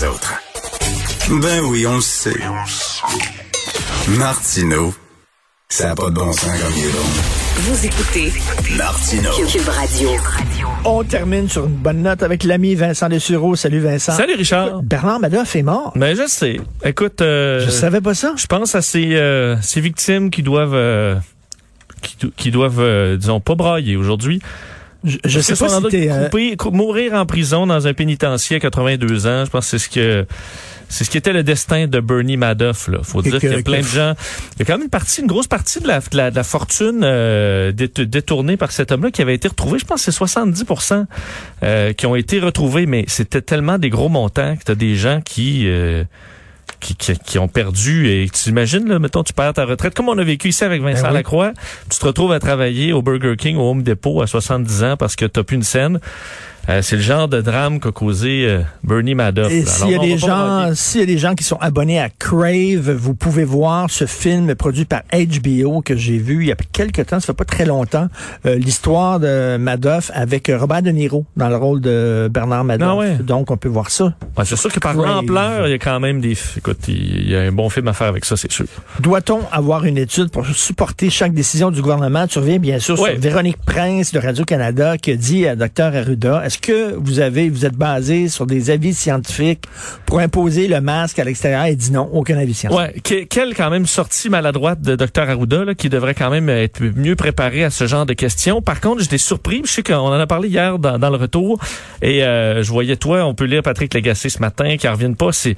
les autres. Ben oui, on le sait. Martineau, ça n'a pas de bon sens comme il est bon. Vous écoutez Martineau. Cube Radio. On termine sur une bonne note avec l'ami Vincent Dessureau. Salut Vincent. Salut Richard. Bernard Madoff est mort. Ben je sais. Écoute, euh, Je savais pas ça. je pense à ces, euh, ces victimes qui doivent euh, qui doivent euh, disons pas brailler aujourd'hui. Je, je sais pas si t'es... euh, coupé- mourir en prison dans un pénitencier à 82 ans, je pense que c'est ce que c'est ce qui était le destin de Bernie Madoff. Là. Faut dire qu'il y a plein que- de gens. Il y a quand même une partie, une grosse partie de la, de la, de la fortune euh, dét- détournée par cet homme-là qui avait été retrouvé. Je pense que c'est 70% euh, qui ont été retrouvés, mais c'était tellement des gros montants que t'as des gens qui euh, qui, qui, qui ont perdu et tu imagines là, mettons tu perds ta retraite comme on a vécu ici avec Vincent Ben oui. Lacroix, tu te retrouves à travailler au Burger King au Home Depot à 70 ans parce que t'as plus une scène. Euh, c'est le genre de drame qu'a causé euh, Bernie Madoff. Et s'il y a des gens, s'il y a des gens qui sont abonnés à Crave, vous pouvez voir ce film produit par HBO que j'ai vu il y a quelques temps, ça fait pas très longtemps, euh, l'histoire de Madoff avec Robert De Niro dans le rôle de Bernard Madoff. Ah ouais. Donc on peut voir ça. Ouais, c'est sûr que par l'ampleur, il y a quand même des. Écoute, il il y a un bon film à faire avec ça, c'est sûr. Doit-on avoir une étude pour supporter chaque décision du gouvernement? Tu reviens bien sûr Ouais. sur Véronique Prince de Radio-Canada qui a dit à Dr Arruda, est-ce que vous avez, vous êtes basé sur des avis scientifiques pour imposer le masque à l'extérieur? Il dit non, aucun avis scientifique. Ouais, que- quelle quand même sortie maladroite de Dr Arruda là, qui devrait quand même être mieux préparé à ce genre de questions. Par contre, j'étais surpris, je sais qu'on en a parlé hier dans, le retour et euh, je voyais toi, on peut lire Patrick Lagacé ce matin qui en reviennent pas, c'est-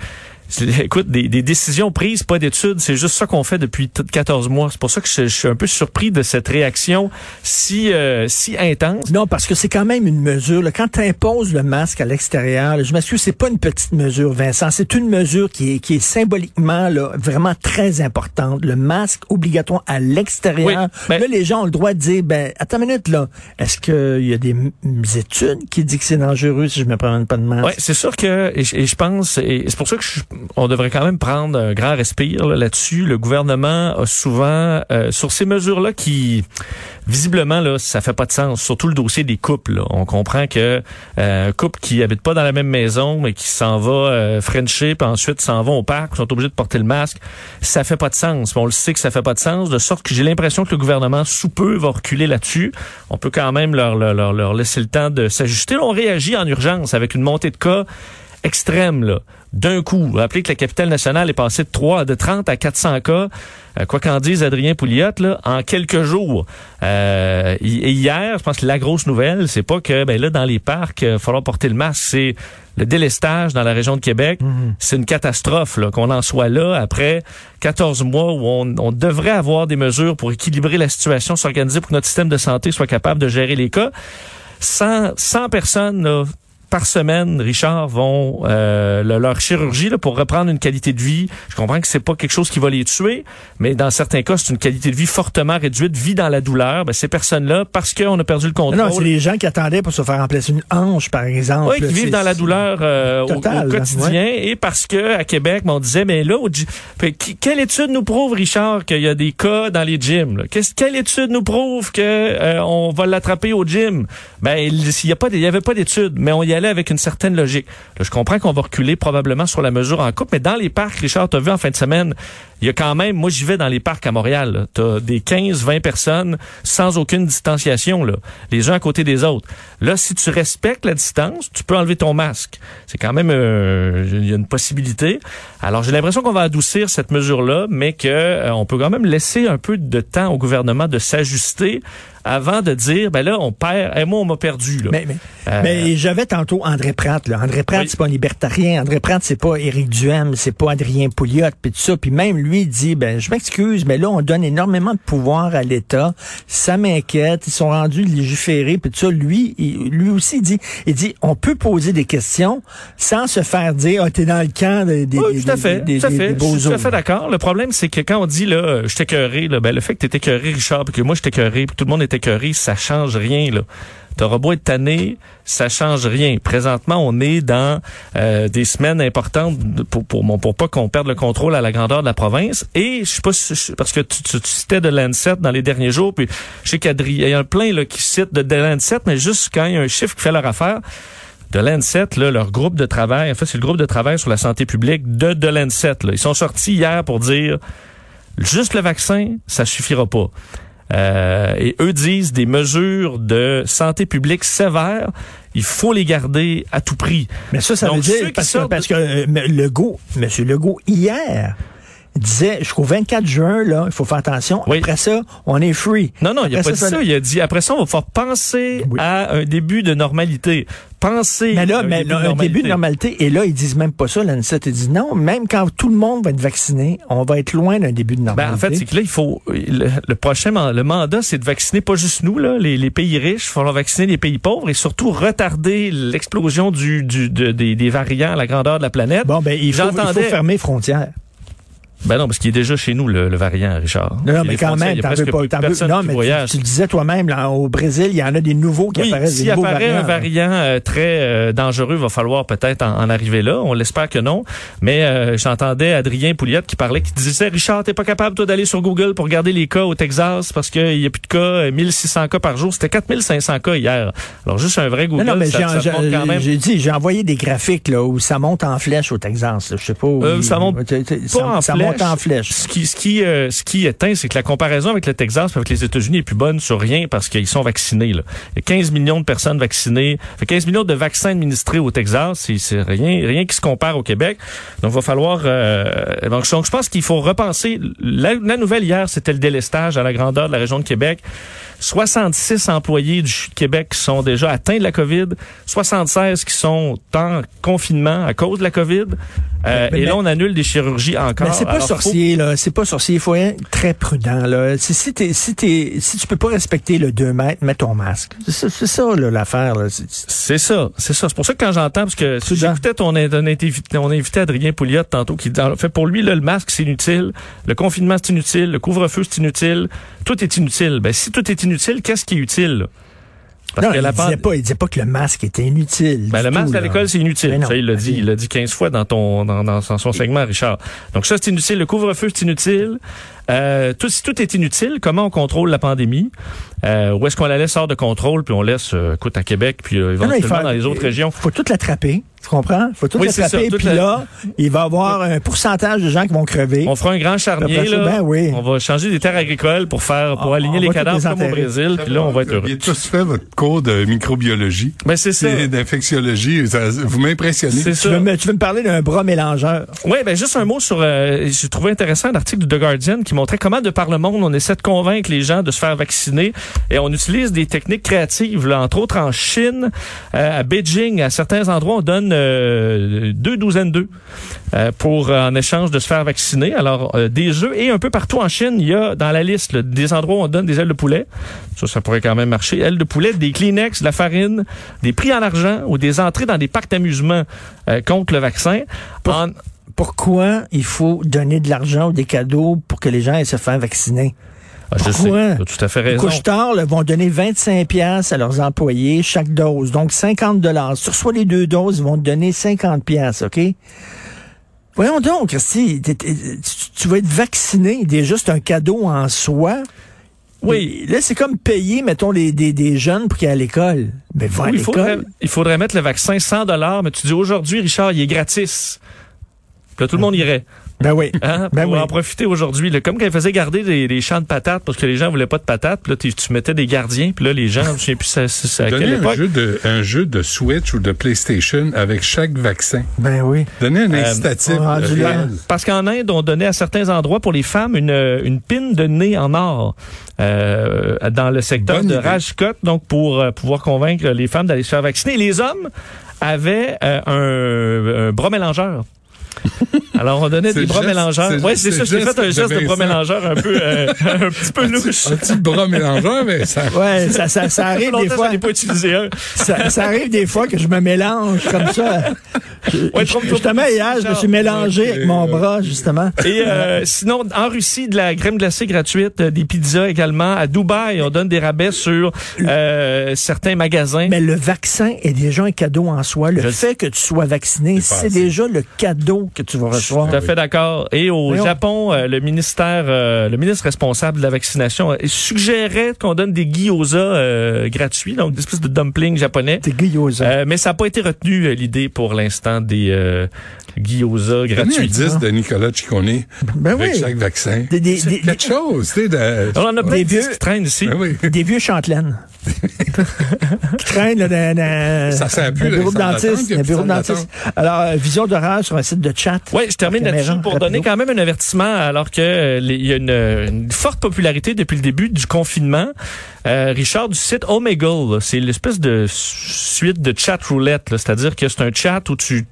Écoute, des, des décisions prises, pas d'études, c'est juste ça qu'on fait depuis t- 14 mois. C'est pour ça que je, je suis un peu surpris de cette réaction si euh, si intense. Non, parce que c'est quand même une mesure. là. Quand tu imposes le masque à l'extérieur, là, je m'excuse, c'est pas une petite mesure, Vincent. C'est une mesure qui est, qui est symboliquement là, vraiment très importante. Le masque obligatoire à l'extérieur. Oui, ben- là, les gens ont le droit de dire, ben, attends une minute, là. Est-ce qu'il y a des m- études qui disent que c'est dangereux si je me promène pas de masque? Ouais, c'est sûr que et, je- et je pense et c'est pour ça que je- on devrait quand même prendre un grand respire là, là-dessus. Le gouvernement a souvent euh, sur ces mesures-là qui visiblement là ça fait pas de sens. Surtout le dossier des couples. là. On comprend que euh, un couple qui habite pas dans la même maison mais qui s'en va euh, puis ensuite s'en va au parc, sont obligés de porter le masque, ça fait pas de sens. On le sait que ça fait pas de sens de sorte que j'ai l'impression que le gouvernement sous peu va reculer là-dessus. On peut quand même leur leur, laisser le temps de s'ajuster. On réagit en urgence avec une montée de cas extrême là. D'un coup, rappelez que la capitale nationale est passée de 3 de 30 à 400 cas. Euh, quoi qu'en dise Adrien Pouliot là, en quelques jours. Euh, hier, je pense que la grosse nouvelle, c'est pas que ben là dans les parcs, il va falloir porter le masque, c'est le délestage dans la région de Québec. C'est une catastrophe là, qu'on en soit là après 14 mois où on, on devrait avoir des mesures pour équilibrer la situation, s'organiser pour que notre système de santé soit capable de gérer les cas. 100, 100 personnes là, par semaine, Richard, vont euh, le- leur chirurgie là, pour reprendre une qualité de vie. Je comprends que c'est pas quelque chose qui va les tuer, mais dans certains cas, c'est une qualité de vie fortement réduite, vie dans la douleur. Ben, ces personnes-là, parce qu'on a perdu le contrôle, Non, c'est les gens qui attendaient pour se faire remplacer une hanche, par exemple. oui, qui vivent dans la douleur euh, au- Total, au, quotidien. Et parce que à Québec, ben, on disait, mais là, quelle étude nous prouve, Richard, qu'il y a des cas dans les gyms? là? Quelle étude nous prouve que euh, on va l'attraper au gym? Ben, il y a pas, il y avait pas d'étude, mais on y avec une certaine logique. Je comprends qu'on va reculer probablement sur la mesure en coupe, mais dans les parcs, Richard, t'as vu en fin de semaine, il y a quand même, moi j'y vais dans les parcs à Montréal, tu as des 15, 20 personnes sans aucune distanciation, là, les uns à côté des autres. Là, si tu respectes la distance, tu peux enlever ton masque. C'est quand même, euh, il y a une possibilité. Alors j'ai l'impression qu'on va adoucir cette mesure-là, mais que euh, on peut quand même laisser un peu de temps au gouvernement de s'ajuster avant de dire, ben là, on perd, et moi, on m'a perdu, là. Mais, mais, Euh, mais j'avais tantôt André Pratt. Là. André Pratt, Oui. c'est pas un libertarien. André Pratt, c'est pas Éric Duhem, c'est pas Adrien Pouliot, puis tout ça. Puis même lui il dit, ben je m'excuse, mais là on donne énormément de pouvoir à l'État. Ça m'inquiète. Ils sont rendus légiférés, puis tout ça. Lui, il- lui aussi il dit, il dit, on peut poser des questions sans se faire dire, ah t'es dans le camp des, des, Oui, tout à fait, des- tout à fait. des beaux je suis tout à fait d'accord. Le problème, c'est que quand on dit là, euh, je t'écœuré, là, ben le fait que t'es écœuré, Richard, puis que moi je t'écœuré, puis tout le monde est écœuré, ça change rien là. T'auras beau être tanné, ça change rien. Présentement, on est dans euh, des semaines importantes pour pour, pour pas qu'on perde le contrôle à la grandeur de la province. Et je sais pas si- parce que tu, tu, citais de Lancet dans les derniers jours, puis je sais qu'Adrien, il y a un plein là qui cite de, de Lancet, mais juste quand il y a un chiffre qui fait leur affaire. de Lancet, là, leur groupe de travail, en fait, c'est le groupe de travail sur la santé publique de de Lancet. Là. Ils sont sortis hier pour dire juste le vaccin, ça suffira pas. Euh, et eux disent des mesures de santé publique sévères, il faut les garder à tout prix. Mais ça, ça Donc, veut dire, parce, que, sortent- parce que euh, M. Legault, M. Legault, hier, disait, jusqu'au 24 juin, là, il faut faire attention. Oui. Après ça, on est free. Non, non, il a Après pas dit ça. Il a dit, après ça, on va pouvoir penser Oui. à un début de normalité. Penser Mais à là, un, mais début, là, de un début de normalité. Et là, ils disent même pas ça, l'ANSET. Ils disent non, même quand tout le monde va être vacciné, on va être loin d'un début de Ben, normalité. en fait, c'est que là, il faut le, le prochain le mandat, c'est de vacciner pas juste nous, là, les, les pays riches, il falloir vacciner les pays pauvres et surtout retarder l'explosion du, du de- des, des variants à la grandeur de la planète. Bon, ben, il faut, il faut fermer frontières. Ben non, parce qu'il est déjà chez nous, le, le variant, Richard. Non, mais quand français, même, t'en veux pas. t'en veux- non, mais tu, voyage. tu le disais toi-même, là, au Brésil, il y en a des nouveaux qui Oui, apparaissent. s'il apparaît un variant euh, très euh, dangereux, il va falloir peut-être en, en arriver là. On l'espère que non. Mais euh, j'entendais Adrien Pouliot qui parlait, qui disait Richard, t'es pas capable toi d'aller sur Google pour regarder les cas au Texas parce qu'il y a plus de cas, euh, 1600 cas par jour. C'était 4500 cas hier. Alors juste un vrai Google, Non, non, mais ça, j'ai ça te montre quand même. j'ai dit, j'ai envoyé des graphiques là, où ça monte en flèche au Texas. là. Je sais pas. où Euh, ça monte pas ça, en flèche. Monte en flèche. Ce qui, ce qui, euh, ce qui éteint, c'est que la comparaison avec le Texas, avec les États-Unis est plus bonne sur rien parce qu'ils sont vaccinés. Là. Il y a 15 millions de personnes vaccinées, fait 15 millions de vaccins administrés au Texas, c'est, rien, rien qui se compare au Québec. Donc, il va falloir. Euh, donc, donc, je pense qu'il faut repenser. La, la nouvelle hier, c'était le délestage à la grandeur de la région de Québec. 66 employés du Québec qui sont déjà atteints de la COVID, 76 qui sont en confinement à cause de la COVID. Euh, Mais- et là, on annule des chirurgies encore. Mais c'est pas Alors, faut- sorcier, là. C'est pas sorcier. Il faut être très prudent, là. Si, si, t'es- si, t'es- si tu peux pas respecter le 2 mètres, mets ton masque. C'est ça, l'affaire, là. C'est- ça, c'est ça. C'est pour ça que quand j'entends, parce que si j'écoutais ton, ton invité Adrien Pouliot tantôt, qui dit, en fait, pour lui, là, le masque, c'est inutile, le confinement, c'est inutile, le couvre-feu, c'est inutile, tout est inutile. Ben, si tout est inutile, qu'est-ce qui est utile? Parce non, que il la disait pas, il disait pas que le masque était inutile. Ben, le masque tout, à l'école, c'est inutile. Non. ça, il l'a dit. Il l'a dit 15 fois dans ton, dans, dans son segment, Richard. Donc, ça, c'est inutile. Le couvre-feu, c'est inutile. Euh, tout, si tout est inutile, comment on contrôle la pandémie? Euh, où est-ce qu'on la laisse hors de contrôle, puis on laisse, euh, écoute, à Québec, puis euh, Non, non, il éventuellement faut- dans les autres régions? faut tout l'attraper. Tu comprends? faut tout Oui, tout Puis la- là, il va y avoir un pourcentage de gens qui vont crever. On fera un grand charnier, là. ben oui. On va changer des terres agricoles pour faire, pour On- aligner les cadavres comme au. Brésil, puis là, on va être Vous heureux. aviez tous fait votre cours de microbiologie. Ben, c'est ça. D'infectiologie. Vous m'impressionnez. C'est Tu ça. veux, me, tu veux me parler d'un bras mélangeur? Oui, ben juste un mot sur. euh, J'ai trouvé intéressant l'article de The Guardian qui montrait comment de par le monde on essaie de convaincre les gens de se faire vacciner et on utilise des techniques créatives, là, entre autres en Chine, euh, à Beijing, à certains endroits on donne euh, deux douzaines d'œufs euh, pour euh, en échange de se faire vacciner. Alors des œufs et un peu partout en Chine, il y a dans la liste là, des endroits où on donne des ailes de poulet. Ça, ça pourrait quand même marcher. Ailes de poulet, des Kleenex, de la farine, des prix en argent ou des entrées dans des parcs d'amusement contre le vaccin. En- Pourquoi il faut donner de l'argent ou des cadeaux pour que les gens aient se faire vacciner? Ah, je sais, Pourquoi? tu as tout à fait Les raison. couche-tard là, vont donner 25 pièces à leurs employés chaque dose, donc 50 dollars. Si tu reçois les deux doses, ils vont te donner 50 pièces, OK? Voyons donc, t'es- tu, vas être vacciné, déjà c'est un cadeau en soi. Oui. Là, c'est comme payer, mettons, les, des, des jeunes pour qu'ils aient à l'école. Mais va à Oui, il, faudrait, l'école. il faudrait mettre le vaccin 100 dollars, mais tu dis aujourd'hui, Richard, il est gratis. Puis là, tout le monde irait. Ben oui. Hein, Ben pour oui. en profiter aujourd'hui. Comme quand ils faisaient garder des, des champs de patates parce que les gens voulaient pas de patates. Puis là, tu, tu mettais des gardiens. Puis là, les gens, je sais plus ça, ça- ça- à quelle un époque. jeu, de, un jeu de Switch ou de PlayStation avec chaque vaccin. Ben oui. Donnez un Euh, incitatif rendu réel. là. Parce qu'en Inde, on donnait à certains endroits pour les femmes une, une pine de nez en or euh, dans le secteur Bonne de. Rajkot, donc pour euh, pouvoir convaincre les femmes d'aller se faire vacciner. Les hommes avaient euh, un, un bras mélangeur. Alors, on donnait des bras mélangeurs. c'est- Oui, c'est ça. J'ai fait un geste de bras mélangeur un peu, euh, un petit peu louche. Un petit bras mélangeur, mais ça. Ouais, ça, ça, ça arrive des fois. pas utilisé un. Ça, ça arrive des fois que je me mélange comme ça. Ouais, trompe-toi Justement, hier, je me suis mélangé avec mon ouais. bras, justement. Et euh, sinon, en Russie, de la crème glacée gratuite, euh, des pizzas également. À Dubaï, on donne des rabais sur euh, certains magasins. Mais le vaccin est déjà un cadeau en soi. Le Je- fait que tu sois vacciné, C'est déjà le cadeau que tu vas recevoir. Tout à fait d'accord. Et au Voyons. Japon, euh, le ministère, euh, le ministre responsable de la vaccination euh, suggérait qu'on donne des gyoza euh, gratuits, donc des espèces de dumplings japonais. T'es gyoza. Euh, mais ça n'a pas été retenu euh, l'idée pour l'instant des euh, gyoza gratuits. 10 de Nicolas Ciccone ben avec oui. chaque vaccin. Des, des, des- quelque chose, de... On en a plein Des de qui traînent ici. Ben oui. des vieux chantelaines. Qui traînent là, dans, dans, Ça sert plus, dans le bureau de dentiste. le bureau de. Alors, euh, vision d'horaire sur un site de chat. Oui, je termine là-dessus pour rapido. donner quand même un avertissement alors que euh, y a une, une forte popularité depuis le début du confinement. Euh, Richard du site Omegle, c'est l'espèce de suite de chat roulette, c'est-à-dire que c'est un chat où tu,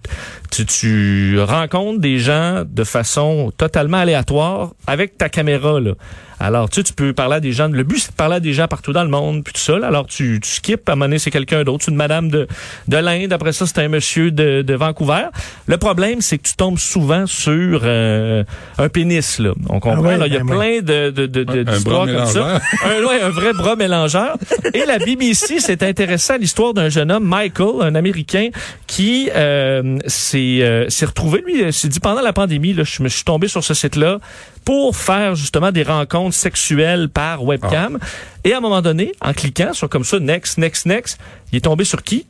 tu tu rencontres des gens de façon totalement aléatoire avec ta caméra là. Alors, tu sais, tu peux parler à des gens. Le but, c'est de parler à des gens partout dans le monde, puis tout ça. là. Alors, tu, tu skips, à un moment donné, c'est quelqu'un d'autre. C'est une madame de, de l'Inde. Après ça, c'est un monsieur de, de Vancouver. Le problème, c'est que tu tombes souvent sur euh, un pénis, là. On comprend, Ah ouais, là. Il y a ben plein de, de, de, de- Un d'histoires bras comme ça. Un, ouais, un vrai bras mélangeur. Et la BBC s'est intéressée à l'histoire d'un jeune homme, Michael, un Américain, qui euh, s'est euh, s'est retrouvé, lui, euh, s'est dit pendant la pandémie, là, je me suis tombé sur ce site-là pour faire justement des rencontres sexuelles par webcam. Et à un moment donné, en cliquant sur comme ça, next, next, next, il est tombé sur qui?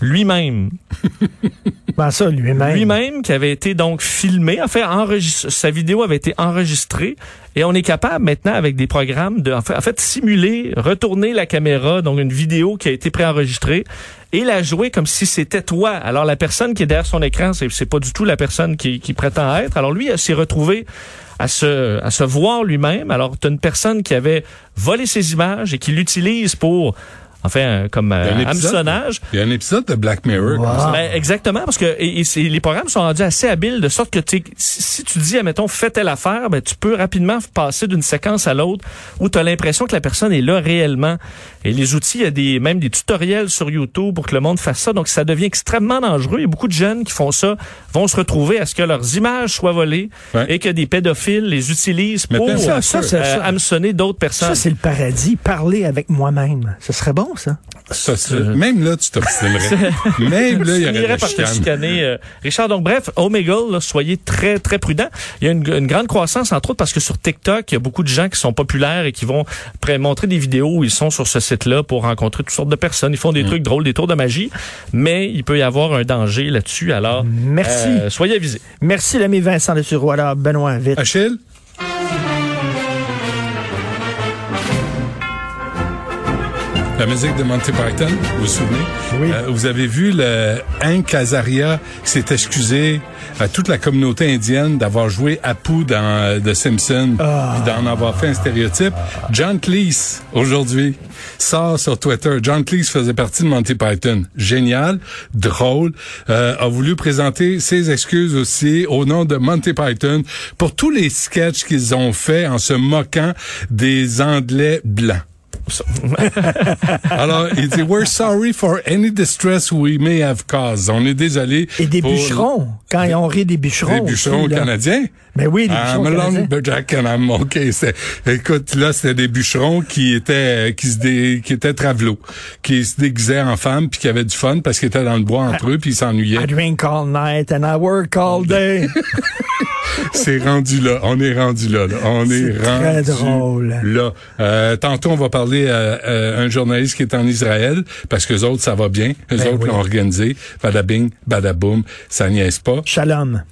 Lui-même. Ben ça, lui-même. Lui-même qui avait été donc filmé, en fait, enregistré, sa vidéo avait été enregistrée et on est capable maintenant avec des programmes de, en fait, en fait, simuler, retourner la caméra, donc une vidéo qui a été préenregistrée et la jouer comme si c'était toi. Alors la personne qui est derrière son écran, c'est, c'est pas du tout la personne qui, qui prétend être. Alors lui, elle s'est retrouvé à se, à se voir lui-même. Alors tu une personne qui avait volé ses images et qui l'utilise pour Enfin, comme y a un euh, hameçonnage. Il y a un épisode de Black Mirror comme ça. Ben, exactement, parce que et, les programmes sont rendus assez habiles de sorte que si tu dis, admettons, fais telle affaire, ben, tu peux rapidement passer d'une séquence à l'autre où tu as l'impression que la personne est là réellement. Et les outils, il y a des, même des tutoriels sur YouTube pour que le monde fasse ça. Donc, ça devient extrêmement dangereux. Il y a beaucoup de jeunes qui font ça, vont se retrouver à ce que leurs images soient volées Ouais. et que des pédophiles les utilisent Mais pour Ça, ça, ça, euh, ça. hameçonner d'autres Ça, personnes. c'est le paradis. Parler avec moi-même. Ce serait bon, ça. Ça, c'est- même là, tu t'obstinerais. même là, il y aurait par te chicanes. chicaner, euh, Richard. Donc, bref, Omegle, là, soyez très, très prudents. Il y a une, une grande croissance, entre autres, parce que sur TikTok, il y a beaucoup de gens qui sont populaires et qui vont montrer des vidéos où ils sont sur ce site-là pour rencontrer toutes sortes de personnes. Ils font Mm. des trucs drôles, des tours de magie, mais il peut y avoir un danger là-dessus. Alors, Merci. euh, soyez avisés. Merci, l'ami Vincent de Sureau. Alors, Benoît, vite. Achille? La musique de Monty Python, vous vous souvenez? Oui. Euh, vous avez vu le Hank Azaria qui s'est excusé à toute la communauté indienne d'avoir joué Apu dans euh, The Simpsons Ah. puis d'en avoir fait un stéréotype. John Cleese, aujourd'hui, sort sur Twitter. John Cleese faisait partie de Monty Python. Génial, drôle, euh, a voulu présenter ses excuses aussi au nom de Monty Python pour tous les sketchs qu'ils ont fait en se moquant des Anglais blancs. Alors, il dit, we're sorry for any distress we may have caused. On est désolé. Et des pour bûcherons. Quand ils ont ri des bûcherons. Des bûcherons là. canadiens. Ben oui, des I'm bûcherons a canadiens. lumberjack and I'm okay. Écoute, là, c'était des bûcherons qui étaient, qui se dé, qui étaient travelots, qui se déguisaient en femmes puis qui avaient du fun parce qu'ils étaient dans le bois entre eux puis ils s'ennuyaient. I drink all night and I work all day. C'est rendu là. On est rendu là. là. On est, très rendu drôle. là. Euh, tantôt, on va parler à, à un journaliste qui est en Israël parce que les autres, ça va bien. Les Ben autres oui. l'ont organisé. Badabing, badaboum. Ça niaise pas. Shalom.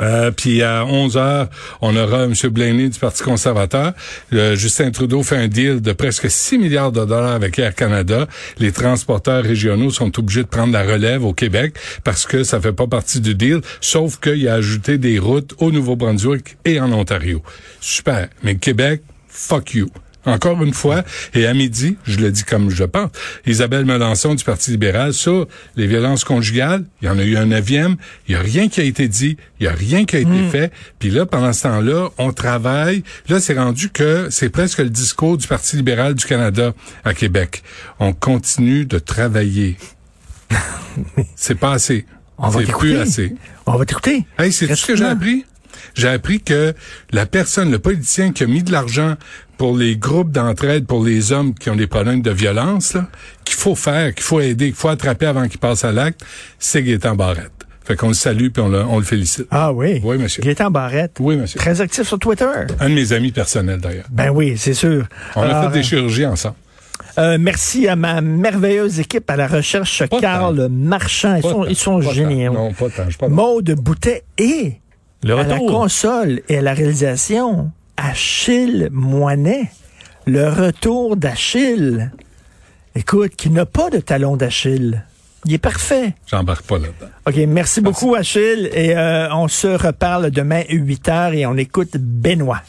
Euh, puis à 11 heures, on aura M. Blaney du Parti conservateur. Euh, Justin Trudeau fait un deal de presque 6 milliards de dollars avec Air Canada. Les transporteurs régionaux sont obligés de prendre la relève au Québec parce que ça fait pas partie du deal, sauf qu'il a ajouté des routes au Nouveau-Brunswick et en Ontario. Super. Mais Québec, fuck you. Encore une fois, et à midi, je le dis comme je pense, Isabelle Melançon du Parti libéral sur les violences conjugales, il y en a eu un neuvième, il y a rien qui a été dit, il y a rien qui a été fait, puis là, pendant ce temps-là, on travaille, là, c'est rendu que c'est presque le discours du Parti libéral du Canada à Québec. On continue de travailler. c'est pas assez. On va C'est t'écouter. plus assez. On va t'écouter. Hey, c'est tout ce que j'ai appris? J'ai appris que la personne, le politicien qui a mis de l'argent pour les groupes d'entraide pour les hommes qui ont des problèmes de violence, qu'il faut faire, qu'il faut aider, qu'il faut attraper avant qu'il passe à l'acte, c'est Gaétan Barrette. Fait qu'on le salue puis on le, on le félicite. Ah oui. Oui, monsieur. Gaétan Barrette. Oui, monsieur. Très actif sur Twitter. Un de mes amis personnels, d'ailleurs. Ben oui, c'est sûr. On a fait des chirurgies ensemble. euh, merci à ma merveilleuse équipe à la recherche, Carl Marchand. Ils Pas sont, ils sont pas géniaux. Non, pas pas Maude Boutet et Le à la retour. console et à la réalisation, Achille Moinet. Le retour d'Achille. Écoute, qui n'a pas de talon d'Achille. Il est parfait. J'embarque pas là-dedans. OK, merci beaucoup, Achille. Et euh, on se reparle demain 8 h et on écoute Benoît.